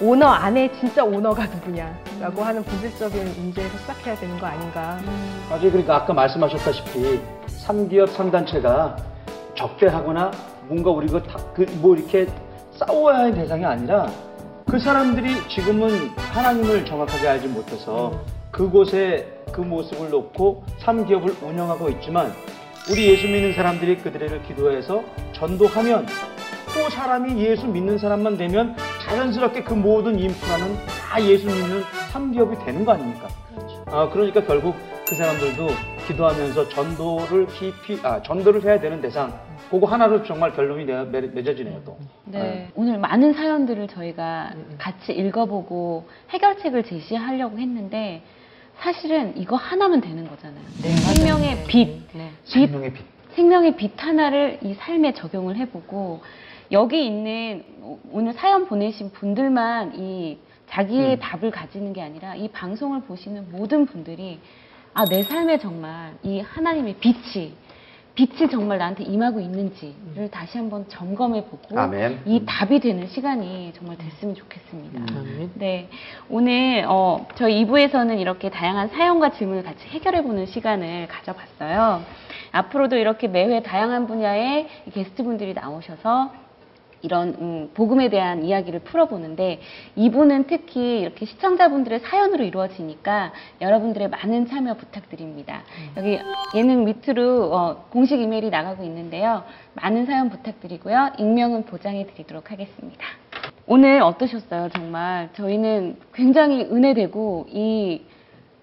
오너 안에 진짜 오너가 누구냐라고 하는 본질적인 문제에서 시작해야 되는 거 아닌가. 음. 맞아요. 그러니까 아까 말씀하셨다시피 3기업 3단체가 적대하거나 뭔가 우리가 다, 그, 뭐 이렇게 싸워야 할 대상이 아니라 그 사람들이 지금은 하나님을 정확하게 알지 못해서 그곳에 그 모습을 놓고 3기업을 운영하고 있지만 우리 예수 믿는 사람들이 그들을 기도해서 전도하면 또 사람이 예수 믿는 사람만 되면 자연스럽게 그 모든 인프라는 다 예수 믿는 3기업이 되는 거 아닙니까? 그렇죠. 아, 그러니까 결국 그 사람들도 기도하면서 전도를 깊이, 아, 전도를 해야 되는 대상, 그거 하나로 정말 결론이 맺- 맺어지네요, 또. 네. 오늘 많은 사연들을 저희가 같이 읽어보고 해결책을 제시하려고 했는데 사실은 이거 하나면 되는 거잖아요. 생명의 빛, 네. 빛, 생명의 빛. 생명의 빛 하나를 이 삶에 적용을 해보고 여기 있는 오늘 사연 보내신 분들만 이 자기의 음. 답을 가지는 게 아니라 이 방송을 보시는 모든 분들이 아 내 삶에 정말 이 하나님의 빛이 빛이 정말 나한테 임하고 있는지를 다시 한번 점검해 보고 아멘. 이 답이 되는 시간이 정말 됐으면 좋겠습니다. 음. 네, 오늘 어, 저희 2부에서는 이렇게 다양한 사연과 질문을 같이 해결해 보는 시간을 가져봤어요. 앞으로도 이렇게 매회 다양한 분야의 게스트분들이 나오셔서 이런 음, 복음에 대한 이야기를 풀어보는데 이분은 특히 이렇게 시청자분들의 사연으로 이루어지니까 여러분들의 많은 참여 부탁드립니다. 여기 예능 밑으로 어, 공식 이메일이 나가고 있는데요. 많은 사연 부탁드리고요. 익명은 보장해 드리도록 하겠습니다. 오늘 어떠셨어요? 정말 저희는 굉장히 은혜되고 이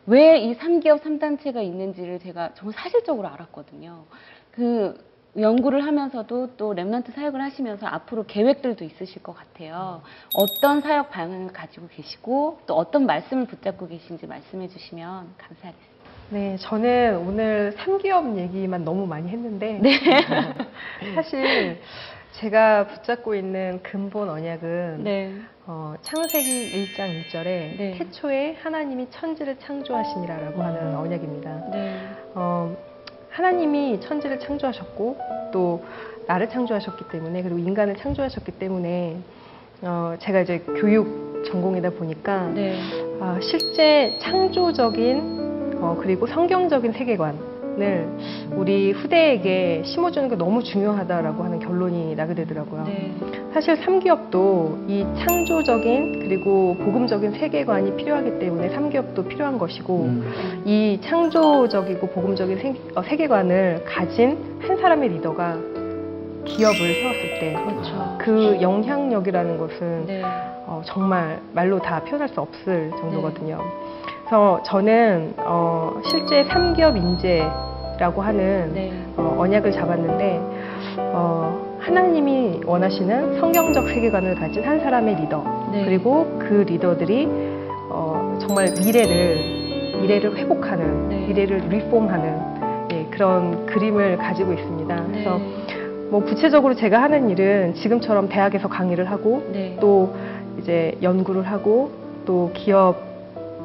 왜이 3기업 3단체가 있는지를 제가 정말 사실적으로 알았거든요. 그 연구를 하면서도 또 랩런트 사역을 하시면서 앞으로 계획들도 있으실 것 같아요. 어떤 사역 방향을 가지고 계시고 또 어떤 말씀을 붙잡고 계신지 말씀해 주시면 감사하겠습니다. 네, 저는 오늘 3기업 얘기만 너무 많이 했는데 사실 제가 붙잡고 있는 근본 언약은 네. 어, 창세기 1장 1절에 네. 태초에 하나님이 천지를 창조하시니라라고 하는 언약입니다. 네. 어, 하나님이 천지를 창조하셨고 또 나를 창조하셨기 때문에 그리고 인간을 창조하셨기 때문에 어, 제가 이제 교육 전공이다 보니까 네. 아, 실제 창조적인 어, 그리고 성경적인 세계관 우리 후대에게 심어주는 게 너무 중요하다라고 하는 결론이 나게 되더라고요. 네. 사실 3기업도 이 창조적인 그리고 복음적인 세계관이 필요하기 때문에 3기업도 필요한 것이고 음. 이 창조적이고 복음적인 세, 어, 세계관을 가진 한 사람의 리더가 기업을 세웠을 때 그렇죠. 그 영향력이라는 것은 네. 어, 정말 말로 다 표현할 수 없을 정도거든요. 그래서 저는 어, 실제 3기업 인재라고 하는 네. 어, 언약을 잡았는데 어, 하나님이 원하시는 성경적 세계관을 가진 한 사람의 리더 네. 그리고 그 리더들이 어, 정말 미래를 미래를 회복하는 네. 미래를 리폼하는 예, 그런 그림을 가지고 있습니다. 그래서 네. 뭐 구체적으로 제가 하는 일은 지금처럼 대학에서 강의를 하고 네. 또 이제 연구를 하고 또 기업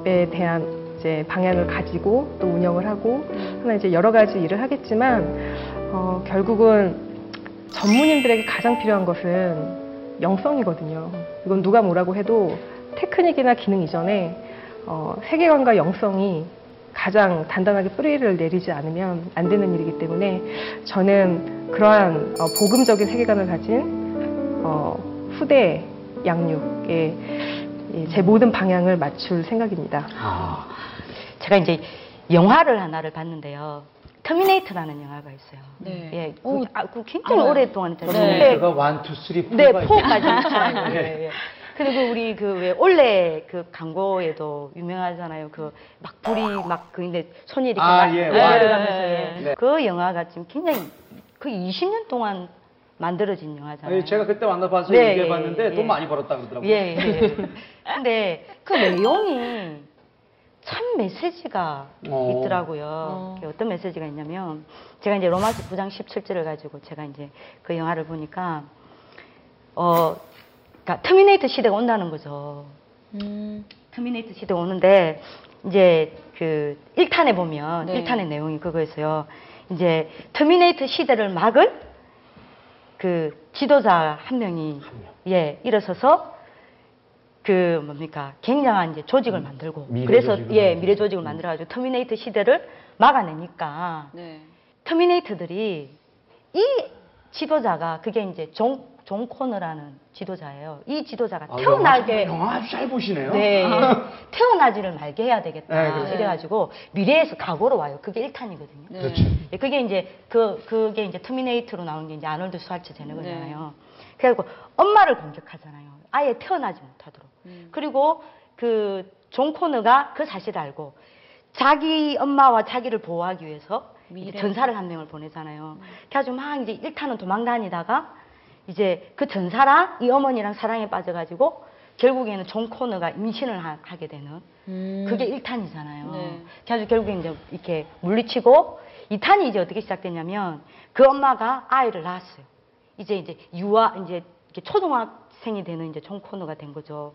에 대한 이제 방향을 가지고 또 운영을 하고 하나 이제 여러 가지 일을 하겠지만 어, 결국은 전문인들에게 가장 필요한 것은 영성이거든요. 이건 누가 뭐라고 해도 테크닉이나 기능 이전에 어, 세계관과 영성이 가장 단단하게 뿌리를 내리지 않으면 안 되는 일이기 때문에 저는 그러한 어, 복음적인 세계관을 가진 어, 후대 양육에 예, 제 모든 방향을 맞출 생각입니다. 아, 제가 이제 영화를 하나를 봤는데요. 터미네이터라는 영화가 있어요. 네. 예, 그, 오, 아, 그 굉장히 알아요. 오랫동안 했잖아요. 네. 근데 제가 one, two, three, four가 네, 있어요. four까지 있잖아요. 네. 예, 예. 그리고 우리 그 왜 올레 그 광고에도 유명하잖아요. 그 막 불이 막그 근데 손이 이렇게 아, 막 예, 와. 예. 네. 그 영화가 지금 굉장히 그 20년 동안 만들어진 영화잖아요. 아니, 제가 그때 만나봐서 네, 얘기해봤는데 예, 돈 예. 많이 벌었다 그러더라고요. 예, 예. 근데 그 내용이 참 메시지가 어. 있더라고요. 어. 어떤 메시지가 있냐면 제가 이제 로마서 9장 17절을 가지고 제가 이제 그 영화를 보니까 어 그러니까 터미네이터 시대가 온다는 거죠. 음. 터미네이터 시대가 오는데 이제 그 1탄에 보면 네. 1탄의 내용이 그거였어요. 이제 터미네이터 시대를 막을 그 지도자 한 명이 한 명. 예 일어서서 그 뭡니까 굉장한 이제 조직을 만들고 미래 그래서 조직을 예 만들고. 미래 조직을 만들어 가지고 터미네이터 시대를 막아내니까 네. 터미네이터들이 이 지도자가 그게 이제 존, 존 코너라는 지도자예요. 이 지도자가 아, 태어나게 영화, 잘 보시네요. 네. 태어나지를 말게 해야 되겠다. 네, 그렇죠. 이래가지고 미래에서 과거로 와요. 그게 1탄이거든요. 네. 그렇죠. 그게 이제 그 그게 이제 터미네이터로 나오는 게 이제 아놀드 슈왈제네거잖아요. 네. 그래갖고 엄마를 공격하잖아요. 아예 태어나지 못하도록. 음. 그리고 그 존 코너가 그 사실을 알고 자기 엄마와 자기를 보호하기 위해서. 전사를 한 명을 보내잖아요. 그래가지고 막 이제 1탄은 도망 다니다가 이제 그 전사랑 이 어머니랑 사랑에 빠져가지고 결국에는 존 코너가 임신을 하, 게 되는 음. 그게 1탄이잖아요. 네. 그래가지고 결국에 이제 이렇게 물리치고 2탄이 이제 어떻게 시작됐냐면 그 엄마가 아이를 낳았어요. 이제 이제 유아 이제 초등학생이 되는 이제 존 코너가 된 거죠.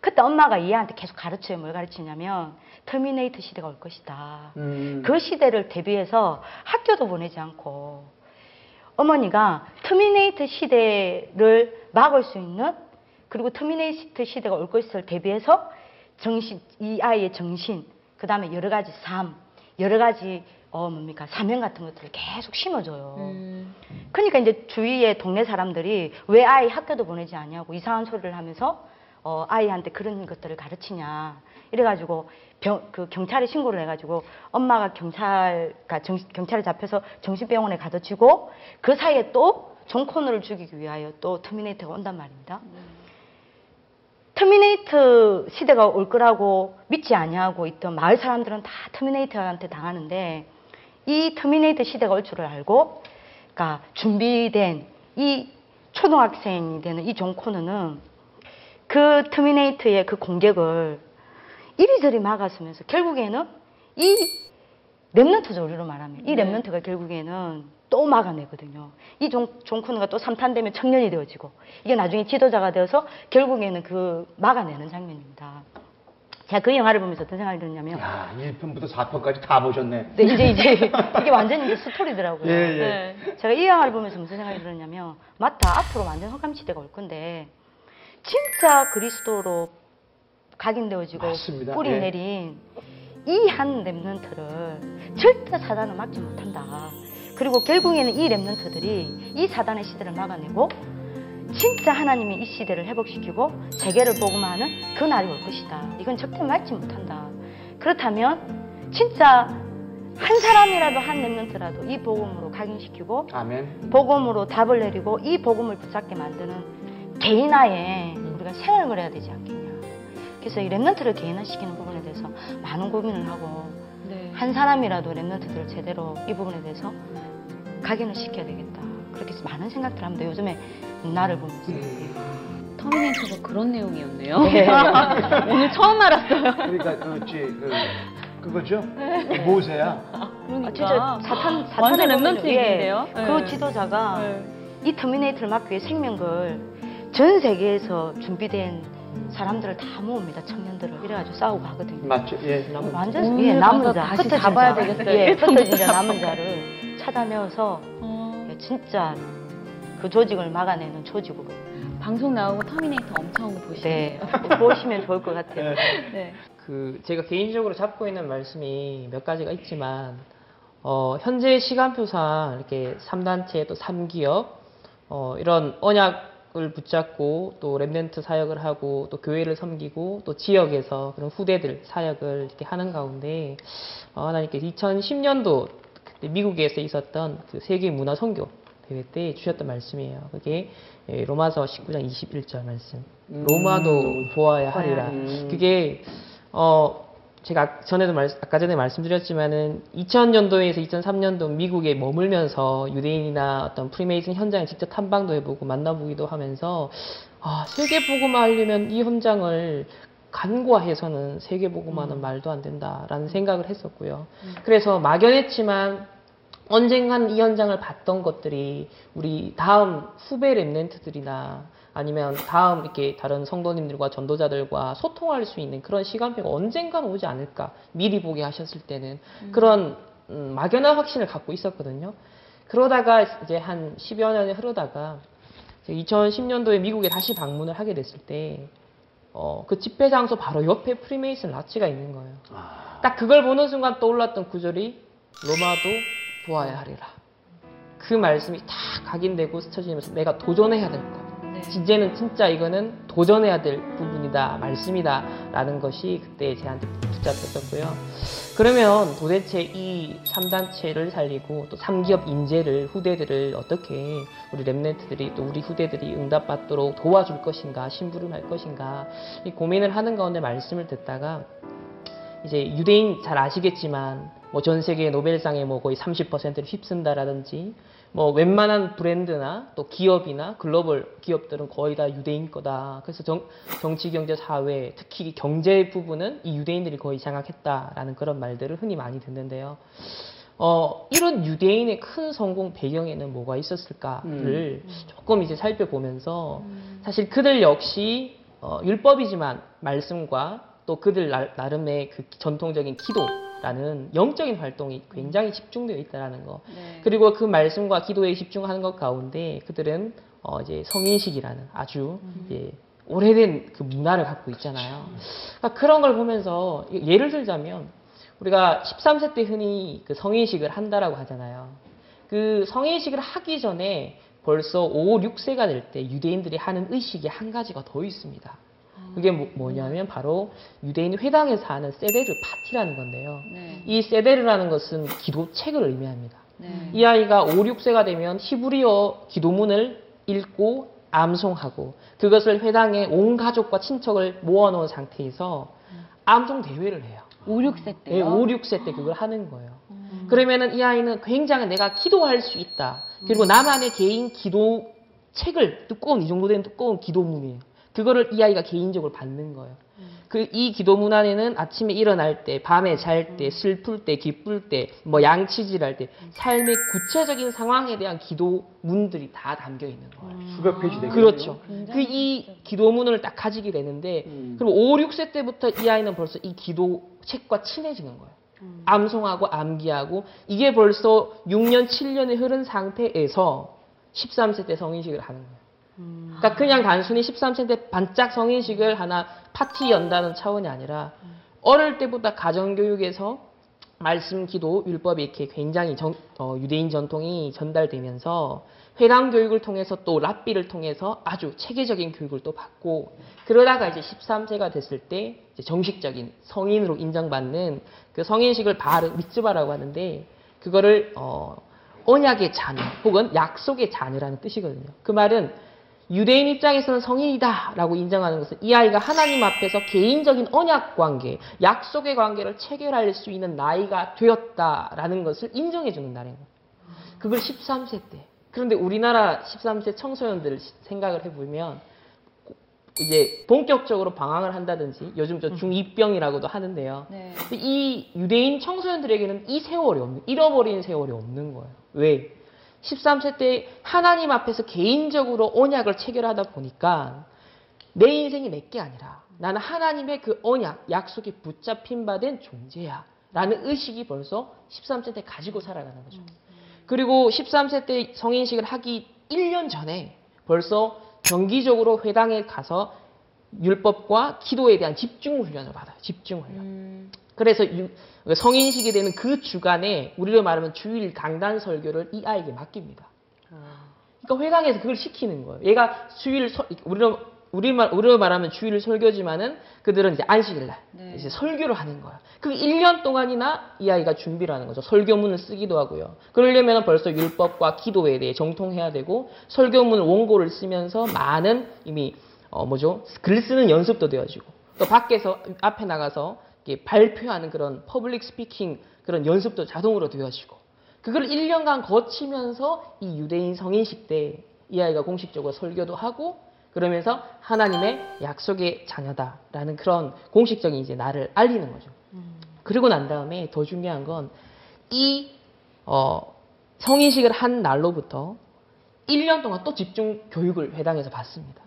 그때 엄마가 이 애한테 계속 가르쳐요. 뭘 가르치냐면 터미네이터 시대가 올 것이다. 음. 그 시대를 대비해서 학교도 보내지 않고 어머니가 터미네이터 시대를 막을 수 있는 그리고 터미네이터 시대가 올 것을 대비해서 정신 이 아이의 정신 그 다음에 여러 가지 삶 여러 가지 어 뭡니까 사명 같은 것들을 계속 심어줘요. 음. 그러니까 이제 주위의 동네 사람들이 왜 아이 학교도 보내지 않냐고 이상한 소리를 하면서 어, 아이한테 그런 것들을 가르치냐 이래가지고 병, 그 경찰에 신고를 해가지고 엄마가 경찰 가 경찰에 잡혀서 정신병원에 가둬치고 그 사이에 또 존 코너를 죽이기 위하여 또 터미네이터가 온단 말입니다. 터미네이터 시대가 올 거라고 믿지 아니하고 있던 마을 사람들은 다 터미네이터한테 당하는데 이 터미네이터 시대가 올 줄을 알고 그러니까 준비된 이 초등학생이 되는 이 존 코너는 그 터미네이터의 그 공격을 이리저리 막아서면서 결국에는 이 remnant죠 우리로 말하면 이 네. remnant가 결국에는 또 막아내거든요. 이 존, 존 코너가 또 3탄 되면 청년이 되어지고 이게 나중에 지도자가 되어서 결국에는 그 막아내는 장면입니다. 제가 그 영화를 보면서 어떤 생각이 들었냐면 야, 1편부터 4편까지 다 보셨네. 네, 이제 이제 이게 완전히 이제 스토리더라고요. 예, 예. 네. 제가 이 영화를 보면서 무슨 생각이 들었냐면 맞다 앞으로 완전 시대가 올 건데 진짜 그리스도로 각인되어지고 맞습니다. 뿌리 예. 내린 이 한 랩런트를 절대 사단은 막지 못한다. 그리고 결국에는 이 랩런트들이 이 사단의 시대를 막아내고 진짜 하나님이 이 시대를 회복시키고 세계를 복음하는 그 날이 올 것이다. 이건 절대 막지 못한다. 그렇다면 진짜 한 사람이라도 한 랩런트라도 이 복음으로 각인시키고 아멘. 복음으로 답을 내리고 이 복음을 붙잡게 만드는 개인화에 우리가 생각을 해야 되지 않겠냐. 그래서 이 remnant를 개인화시키는 부분에 대해서 많은 고민을 하고 네. 한 사람이라도 remnant들을 제대로 이 부분에 대해서 각인을 시켜야 되겠다. 그렇게 해서 많은 생각들을 합니다. 요즘에 나를 보면서. 터미네이터가 그런 내용이었네요. 네. 오늘 처음 알았어요. 그러니까 그렇지 그 그거죠. 모세야. 그러니까 아, 진짜 사탄, 사탄의 완전 부분을- remnant 예, 얘기인데요. 그 네. 지도자가 네. 이 터미네이터를 막기 위해 생명을 전 세계에서 준비된 사람들을 다 모읍니다. 청년들을 이래가지고 싸우고 하거든요. 맞죠? 예. 완전 오늘 예, 남은 자, 다시 흩어진 잡아야 자, 되겠어요. 예, 흩어진 자 남은 자를 찾아내어서 어, 예, 진짜 그 조직을 막아내는 조직으로 방송 나오고 터미네이터 엄청 보시네요. 네, 보시면 좋을 것 같아요. 예. 네. 그 제가 개인적으로 잡고 있는 말씀이 몇 가지가 있지만 어, 현재 시간표상 이렇게 3단체 또 3기업 어, 이런 언약 을 붙잡고 또 랩렌트 사역을 하고 또 교회를 섬기고 또 지역에서 그런 후대들 사역을 이렇게 하는 가운데 어, 하나님께서 2010년도 그때 미국에서 있었던 그 세계 문화 선교 대회 때 주셨던 말씀이에요. 그게 예, 로마서 19장 21절 말씀. 로마도 보아야 하리라. 음. 그게 어 제가 전에도 말, 아까 전에 말씀드렸지만은 2000년도에서 2003년도 미국에 머물면서 유대인이나 어떤 프리메이슨 현장에 직접 탐방도 해보고 만나보기도 하면서 아 세계 복음화 하려면 이 현장을 간과해서는 세계 복음화는 말도 안 된다라는 생각을 했었고요. 그래서 막연했지만 언젠간 이 현장을 봤던 것들이 우리 다음 후배 랩렌트들이나 아니면 다음 이렇게 다른 성도님들과 전도자들과 소통할 수 있는 그런 시간표가 언젠간 오지 않을까 미리 보게 하셨을 때는 그런 음, 막연한 확신을 갖고 있었거든요. 그러다가 이제 한 10여 년이 흐르다가 2010년도에 미국에 다시 방문을 하게 됐을 때 어, 그 집회 장소 바로 옆에 프리메이슨 라치가 있는 거예요. 아, 딱 그걸 보는 순간 떠올랐던 구절이 로마도 보아야 하리라. 그 말씀이 다 각인되고 스쳐지면서 내가 도전해야 될 것. 네. 이제는 진짜 이거는 도전해야 될 부분이다, 말씀이다, 라는 것이 그때 제한테 붙잡혔었고요. 그러면 도대체 이 3단체를 살리고 또 3기업 인재를, 후대들을 어떻게 우리 랩렌트들이 또 우리 후대들이 응답받도록 도와줄 것인가, 심부름할 것인가, 이 고민을 하는 가운데 말씀을 듣다가 이제 유대인 잘 아시겠지만 뭐 전 세계 노벨상에 뭐 거의 30%를 휩쓴다라든지 뭐 웬만한 브랜드나 또 기업이나 글로벌 기업들은 거의 다 유대인 거다. 그래서 정, 정치, 경제, 사회, 특히 경제 부분은 이 유대인들이 거의 장악했다라는 그런 말들을 흔히 많이 듣는데요. 어, 이런 유대인의 큰 성공 배경에는 뭐가 있었을까를 조금 이제 살펴보면서 사실 그들 역시 어, 율법이지만 말씀과 또 그들 나, 나름의 그 전통적인 기도 라는 영적인 활동이 굉장히 집중되어 있다라는 거. 네. 그리고 그 말씀과 기도에 집중하는 것 가운데 그들은 어 이제 성인식이라는 아주 이제 오래된 그 문화를 갖고 있잖아요. 그러니까 그런 걸 보면서 예를 들자면 우리가 13세 때 흔히 그 성인식을 한다라고 하잖아요. 그 성인식을 하기 전에 벌써 5, 6세가 될 때 유대인들이 하는 의식이 한 가지가 더 있습니다. 그게 뭐, 냐면 바로 유대인 회당에서 하는 세데르 파티라는 건데요. 네. 이 세데르라는 것은 기도책을 의미합니다. 네. 이 아이가 5, 6세가 되면 히브리어 기도문을 읽고 암송하고 그것을 회당에 온 가족과 친척을 모아놓은 상태에서 암송 대회를 해요. 5, 6세 예, 때요? 5, 6세 때 그걸 하는 거예요. 그러면은 이 아이는 굉장히 내가 기도할 수 있다. 그리고 나만의 개인 기도 책을 두꺼운 이 정도 된 두꺼운 기도문이에요. 그거를 이 아이가 개인적으로 받는 거예요. 그 이 기도문 안에는 아침에 일어날 때, 밤에 잘 때, 슬플 때, 기쁠 때, 뭐 양치질할 때 삶의 구체적인 상황에 대한 기도문들이 다 담겨 있는 거예요. 수백 페이지 되겠네요. 그렇죠. 그 이 기도문을 딱 가지게 되는데 음. 그리고 5, 6세 때부터 이 아이는 벌써 이 기도 책과 친해지는 거예요. 암송하고 암기하고 이게 벌써 6년, 7년이 흐른 상태에서 13세 때 성인식을 하는 거예요. 그러니까 그냥 단순히 13세 때 반짝 성인식을 하나 파티 연다는 차원이 아니라 어릴 때보다 가정교육에서 말씀, 기도, 율법이 이렇게 굉장히 전- 어, 유대인 전통이 전달되면서 회당 교육을 통해서 또 랍비를 통해서 아주 체계적인 교육을 또 받고 그러다가 이제 13세가 됐을 때 정식적인 성인으로 인정받는 그 성인식을 바르 미츠바라고 하는데 그거를 어, 언약의 자녀 혹은 약속의 자녀라는 뜻이거든요. 그 말은 유대인 입장에서는 성인이다라고 인정하는 것은 이 아이가 하나님 앞에서 개인적인 언약 관계, 약속의 관계를 체결할 수 있는 나이가 되었다라는 것을 인정해 주는 날인 거예요. 그걸 13세 때. 그런데 우리나라 13세 청소년들을 시- 생각을 해보면 이제 본격적으로 방황을 한다든지 요즘 저 중2병이라고도 하는데요. 네. 이 유대인 청소년들에게는 이 세월이 없는, 잃어버린 세월이 없는 거예요. 왜? 13세 때 하나님 앞에서 개인적으로 언약을 체결하다 보니까 내 인생이 내 게 아니라 나는 하나님의 그 언약, 약속에 붙잡힌 바 된 존재야. 라는 의식이 벌써 13세 때 가지고 살아가는 거죠. 그리고 13세 때 성인식을 하기 1년 전에 벌써 정기적으로 회당에 가서 율법과 기도에 대한 집중 훈련을 받아요. 집중 훈련. 음, 그래서 유- 성인식이 되는 그 주간에 우리로 말하면 주일 강단 설교를 이 아이에게 맡깁니다. 그러니까 회당에서 그걸 시키는 거예요. 얘가 주일 설- 우리로 우리말 우리로 말하면 주일 설교지만은 그들은 이제 안식일 날 네. 이제 설교를 하는 거야. 그 1년 동안이나 이 아이가 준비를 하는 거죠. 설교문을 쓰기도 하고요. 그러려면 벌써 율법과 기도에 대해 정통해야 되고 설교문 원고를 쓰면서 많은 이미 어 뭐죠? 글 쓰는 연습도 되어지고 또 밖에서 앞에 나가서 발표하는 그런 public speaking 그런 연습도 자동으로 되어지고 그걸 1년간 거치면서 이 유대인 성인식 때 이 아이가 공식적으로 설교도 하고 그러면서 하나님의 약속의 자녀다라는 그런 공식적인 이제 나를 알리는 거죠. 그리고 난 다음에 더 중요한 건이 어, 성인식을 한 날로부터 1년 동안 또 집중 교육을 회당에서 받습니다.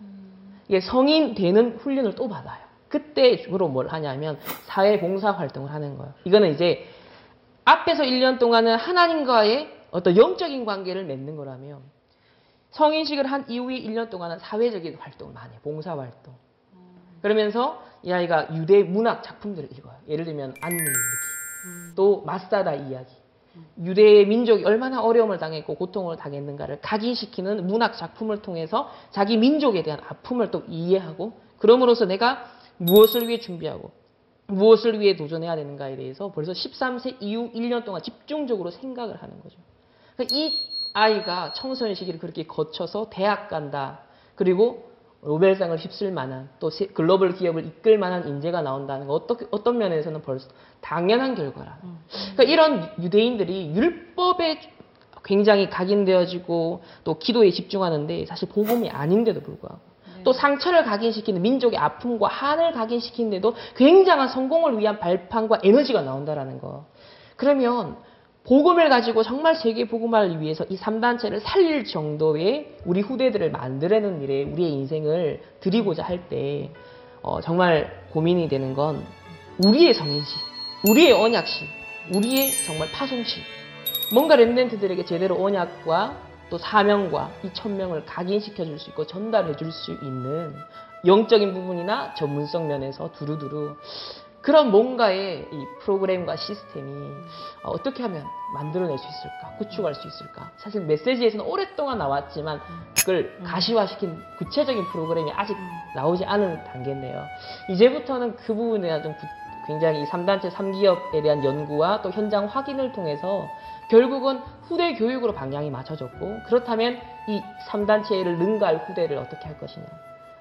이게 성인 되는 훈련을 또 받아요. 그때 주로 뭘 하냐면 사회 봉사 활동을 하는 거예요. 이거는 이제 앞에서 1년 동안은 하나님과의 어떤 영적인 관계를 맺는 거라면 성인식을 한 이후에 1년 동안은 사회적인 활동을 많이 해요. 봉사 활동. 그러면서 이 아이가 유대 문학 작품들을 읽어요. 예를 들면 안능일기, 또 마사다 이야기. 유대의 민족이 얼마나 어려움을 당했고 고통을 당했는가를 각인시키는 문학 작품을 통해서 자기 민족에 대한 아픔을 또 이해하고 그럼으로써 내가 무엇을 위해 준비하고 무엇을 위해 도전해야 되는가에 대해서 벌써 13세 이후 1년 동안 집중적으로 생각을 하는 거죠. 그러니까 이 아이가 청소년 시기를 그렇게 거쳐서 대학 간다. 그리고 노벨상을 휩쓸 만한 또 세- 글로벌 기업을 이끌 만한 인재가 나온다는 거 어떻게 어떤 면에서는 벌써 당연한 결과라. 그러니까 이런 유대인들이 율법에 굉장히 각인되어지고 또 기도에 집중하는데 사실 복음이 아닌데도 불구하고 또 상처를 각인시키는 민족의 아픔과 한을 각인시키는데도 굉장한 성공을 위한 발판과 에너지가 나온다라는 거. 그러면 복음을 가지고 정말 세계 복음화를 위해서 이 3단체를 살릴 정도의 우리 후대들을 만들어내는 일에 우리의 인생을 드리고자 할때 어, 정말 고민이 되는 건 우리의 성인식, 우리의 언약식, 우리의 정말 파송식. 뭔가 렘넨트들에게 제대로 언약과 또 사명과 이 천명을 각인시켜 줄 수 있고 전달해 줄 수 있는 영적인 부분이나 전문성 면에서 두루두루 그런 뭔가의 이 프로그램과 시스템이 어, 어떻게 하면 만들어낼 수 있을까, 구축할 수 있을까. 사실 메시지에서는 오랫동안 나왔지만 그걸 가시화시킨 구체적인 프로그램이 아직 나오지 않은 단계인데요. 이제부터는 그 부분에 대한 좀 구- 굉장히 이 3단체 3기업에 대한 연구와 또 현장 확인을 통해서 결국은 후대 교육으로 방향이 맞춰졌고 그렇다면 이 3단체를 능가할 후대를 어떻게 할 것이냐.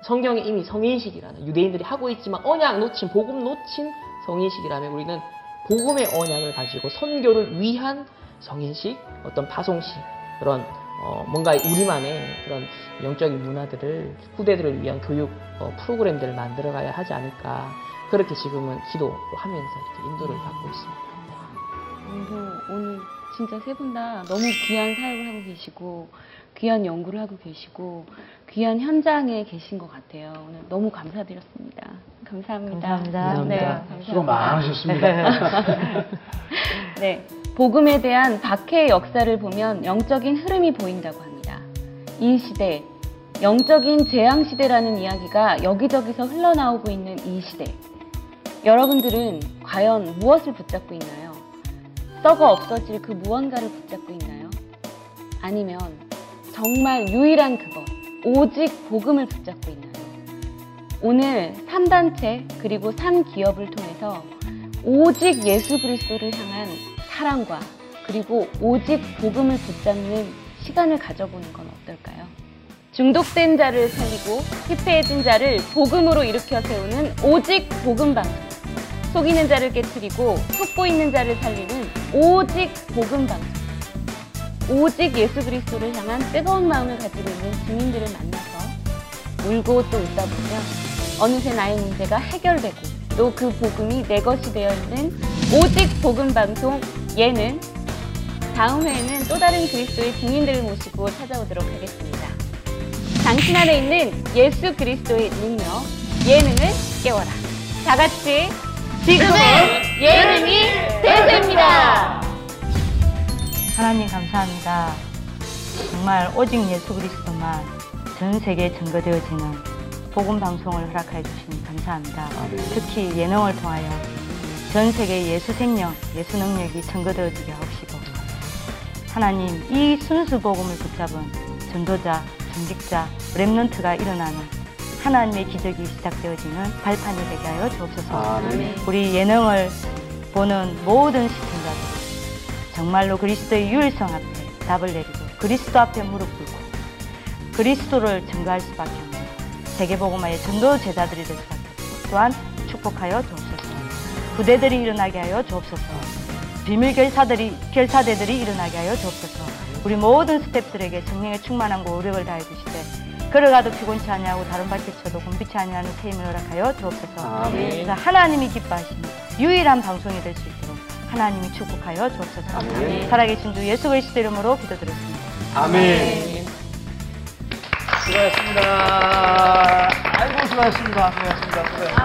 성경에 이미 성인식이라는 유대인들이 하고 있지만 언약 놓친 복음 놓친 성인식이라면 우리는 복음의 언약을 가지고 선교를 위한 성인식 어떤 파송식 그런 어, 뭔가 우리만의 그런 영적인 문화들을 후대들을 위한 교육 어, 프로그램들을 만들어 가야 하지 않을까 그렇게 지금은 기도하면서 이렇게 인도를 받고 있습니다. 그래서 오늘 진짜 세 분 다 너무 귀한 사역을 하고 계시고 귀한 연구를 하고 계시고 귀한 현장에 계신 것 같아요. 오늘 너무 감사드렸습니다. 감사합니다. 감사합니다. 네, 감사합니다. 수고 감사합니다. 많으셨습니다. 네, 복음에 대한 박해의 역사를 보면 영적인 흐름이 보인다고 합니다. 이 시대, 영적인 재앙 시대라는 이야기가 여기저기서 흘러나오고 있는 이 시대. 여러분들은 과연 무엇을 붙잡고 있나요? 썩어 없어질 그 무언가를 붙잡고 있나요? 아니면 정말 유일한 그것, 오직 복음을 붙잡고 있나요? 오늘 3단체 그리고 3기업을 통해서 오직 예수 그리스도를 향한 사랑과 그리고 오직 복음을 붙잡는 시간을 가져보는 건 어떨까요? 중독된 자를 살리고 피폐해진 자를 복음으로 일으켜 세우는 오직 복음 방송. 속이는 자를 깨뜨리고 속고 있는 자를 살리는 오직 복음 방송. 오직 예수 그리스도를 향한 뜨거운 마음을 가지고 있는 주민들을 만나서 울고 또 웃다 보면 어느새 나의 문제가 해결되고 또 그 복음이 내 것이 되어 있는 오직 복음 방송 예는 다음 회에는 또 다른 그리스도의 증인들을 모시고 찾아오도록 하겠습니다. 당신 안에 있는 예수 그리스도의 능력, 예능을 깨워라. 다 같이 지금은 예능이 대세입니다. 하나님 감사합니다. 정말 오직 예수 그리스도만 전 세계에 증거되어지는 복음 방송을 허락해 주시니 감사합니다. 특히 예능을 통하여 전 세계 예수 생명, 예수 능력이 증거되어지게 하옵시고 하나님 이 순수 복음을 붙잡은 전도자, 전직자, 랩런트가 일어나는 하나님의 기적이 시작되어지는 발판이 되게 하여 주옵소서. 우리 예능을 보는 모든 시청자들 정말로 그리스도의 유일성 앞에 답을 내리고 그리스도 앞에 무릎 꿇고 그리스도를 증거할 수밖에 없는 세계복음화의 전도 제자들이 될 수밖에 없고 또한 축복하여 주옵소서. 부대들이 일어나게 하여 주옵소서. 비밀 결사들이 결사대들이 일어나게 하여 주옵소서. 우리 모든 스태프들에게 성령의 충만함과 오력을 다해 주시되 걸어가도 피곤치 아니하고 다른 밭에 쳐도 곤비치 아니하는 새 힘을 허락하여 주옵소서. 그래서 하나님이 기뻐하시는 유일한 방송이 될 수 있도록 하나님이 축복하여 주옵소서. 살아계신 주 예수 그리스도 이름으로 기도드렸습니다. 아멘. 수고하셨습니다. 아이고, 수고하셨습니다. 수고하셨습니다. 수고하셨습니다.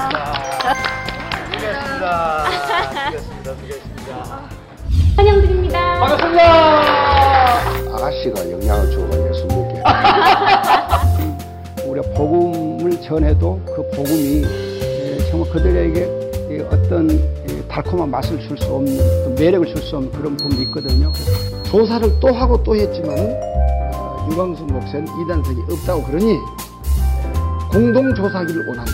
수고하셨습니다. 수고하셨습니다. 수고하셨습니다. 환영드립니다. 반갑습니다. 아가씨가 영향을 주고 예수님께 우리가 복음을 전해도 그 복음이 에, 정말 그들에게 이 어떤 이 달콤한 맛을 줄 수 없는 또 매력을 줄 수 없는 그런 부분이 있거든요. 조사를 또 하고 또 했지만 어, 유광수 목사는 이단성이 없다고 그러니 공동 조사기를 원한다.